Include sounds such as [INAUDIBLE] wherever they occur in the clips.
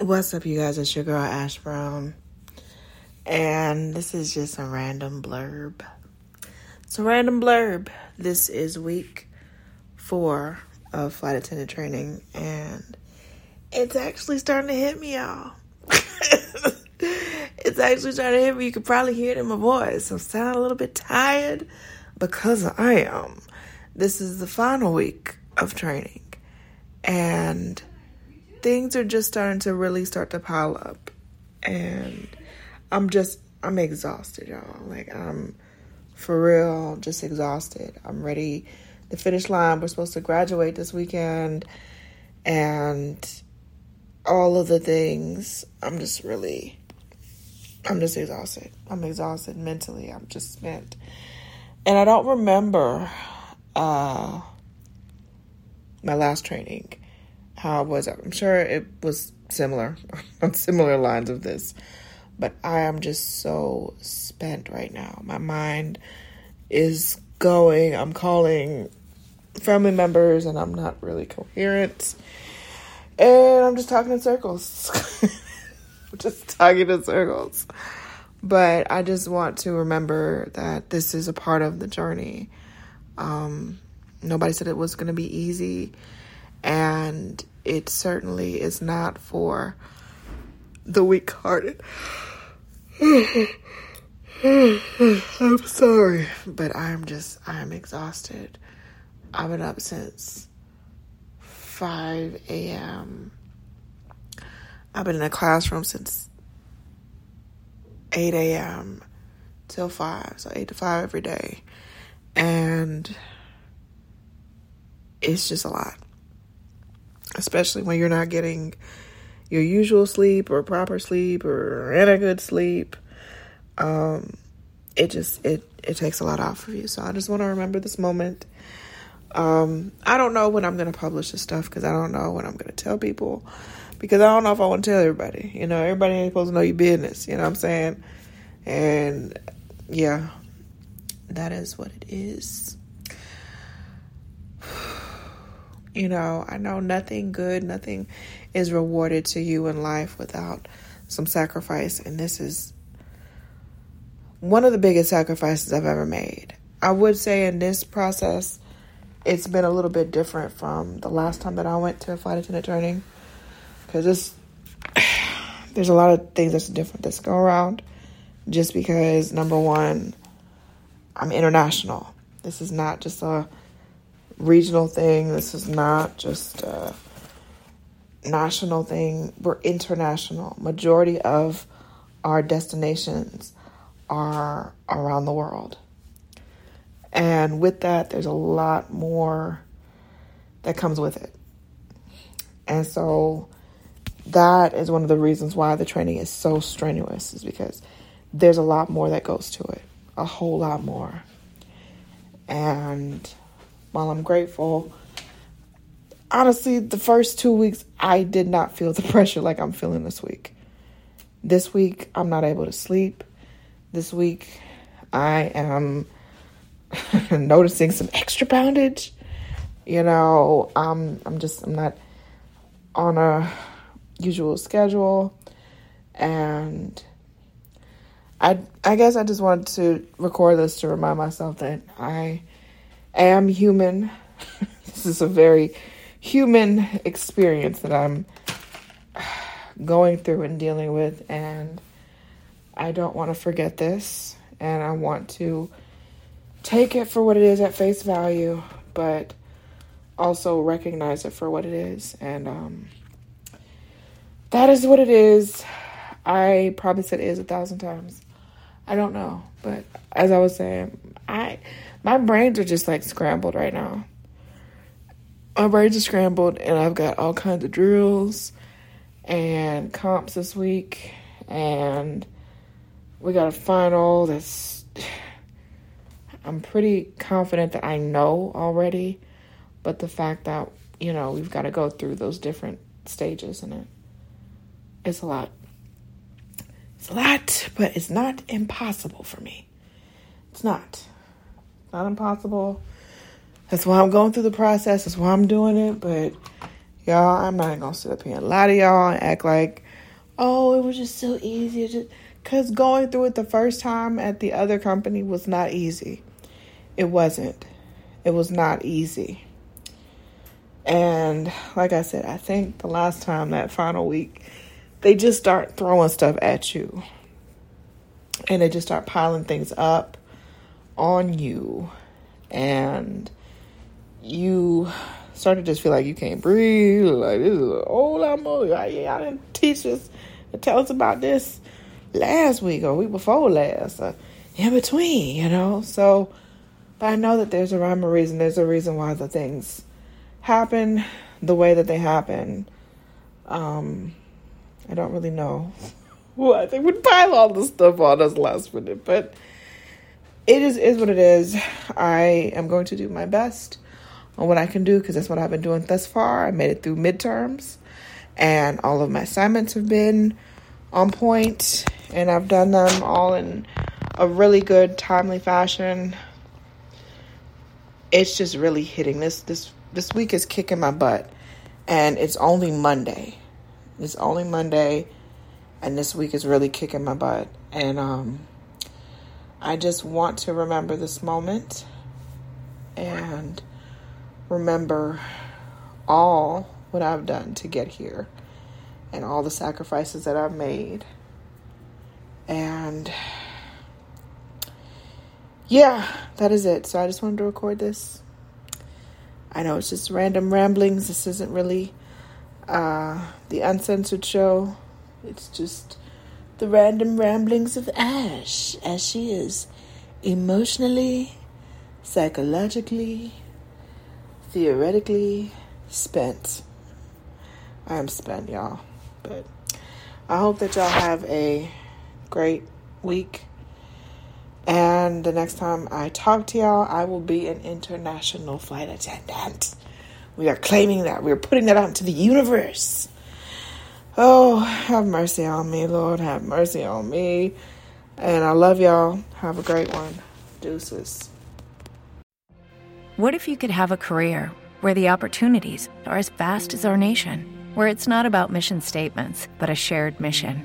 What's up, you guys? It's your girl Ash Brown, and this is just a random blurb. It's a random blurb. This is week four of flight attendant training, and it's actually starting to hit me, y'all. [LAUGHS] it's actually starting to hit me. You can probably hear it in my voice. I'm sounding a little bit tired because I am. This is the final week of training, and things are just starting to really start to pile up, and I'm just I'm exhausted, y'all. Like I'm for real, just exhausted. I'm ready. The finish line. We're supposed to graduate this weekend, and all of the things. I'm just really, I'm just exhausted. I'm exhausted mentally. I'm just spent, and I don't remember uh, my last training. How was it? I'm sure it was similar [LAUGHS] on similar lines of this but I am just so spent right now. My mind is going. I'm calling family members and I'm not really coherent. And I'm just talking in circles. [LAUGHS] just talking in circles. But I just want to remember that this is a part of the journey. Um, nobody said it was going to be easy. And it certainly is not for the weak hearted. [SIGHS] I'm sorry, but I'm just, I'm exhausted. I've been up since 5 a.m. I've been in a classroom since 8 a.m. till 5, so 8 to 5 every day. And it's just a lot, especially when you're not getting your usual sleep or proper sleep or in a good sleep. Um, it just it it takes a lot off of you. So I just want to remember this moment. Um, I don't know when I'm gonna publish this stuff because I don't know when I'm gonna tell people because I don't know if I want to tell everybody. You know, everybody ain't supposed to know your business. You know what I'm saying? And yeah, that is what it is. You know, I know nothing good, nothing is rewarded to you in life without some sacrifice. And this is one of the biggest sacrifices I've ever made. I would say in this process, it's been a little bit different from the last time that I went to a flight attendant training. Because it's, [SIGHS] there's a lot of things that's different that's go around. Just because, number one, I'm international. This is not just a regional thing. This is not just a national thing. We're international. Majority of our destinations are around the world. And with that, there's a lot more that comes with it. And so that is one of the reasons why the training is so strenuous, is because there's a lot more that goes to it, a whole lot more. And while I'm grateful, honestly, the first two weeks, I did not feel the [LAUGHS] pressure like I'm feeling this week. This week, I'm not able to sleep. This week, I am [LAUGHS] noticing some extra poundage. You know, um, I'm just, I'm not on a usual schedule. And I, I guess I just wanted to record this to remind myself that I am human. [LAUGHS] this is a very human experience that I'm going through and dealing with. And I don't want to forget this. And I want to take it for what it is at face value, but also recognize it for what it is. And um, that is what it is. I probably said is a thousand times. I don't know, but as I was saying, I my brains are just like scrambled right now. My brains are scrambled, and I've got all kinds of drills and comps this week, and we got a final that's. I'm pretty confident that I know already, but the fact that, you know, we've got to go through those different stages in it, it's a lot. It's a lot, but it's not impossible for me. It's not. Not impossible. That's why I'm going through the process. That's why I'm doing it. But y'all, I'm not gonna sit up here and lie to y'all and act like, oh, it was just so easy. Just because going through it the first time at the other company was not easy. It wasn't. It was not easy. And like I said, I think the last time that final week, they just start throwing stuff at you. And they just start piling things up on you. And you start to just feel like you can't breathe. Like, this is a whole lot more. I didn't teach us tell us about this last week or week before last or in between, you know? So, but I know that there's a rhyme or reason. There's a reason why the things happen the way that they happen. Um, I don't really know why they would pile all this stuff on us last minute, but it is is what it is. I am going to do my best on what I can do because that's what I've been doing thus far. I made it through midterms, and all of my assignments have been on point, and I've done them all in a really good, timely fashion it's just really hitting this this this week is kicking my butt and it's only monday it's only monday and this week is really kicking my butt and um i just want to remember this moment and remember all what i've done to get here and all the sacrifices that i've made and yeah, that is it. So I just wanted to record this. I know it's just random ramblings. This isn't really uh, the uncensored show. It's just the random ramblings of Ash as she is emotionally, psychologically, theoretically spent. I am spent, y'all. But I hope that y'all have a great week. And the next time I talk to y'all, I will be an international flight attendant. We are claiming that. We are putting that out into the universe. Oh, have mercy on me, Lord. Have mercy on me. And I love y'all. Have a great one. Deuces. What if you could have a career where the opportunities are as vast as our nation, where it's not about mission statements, but a shared mission?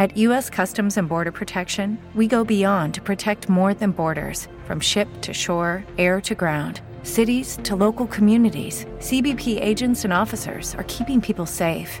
At U.S. Customs and Border Protection, we go beyond to protect more than borders from ship to shore, air to ground, cities to local communities. CBP agents and officers are keeping people safe.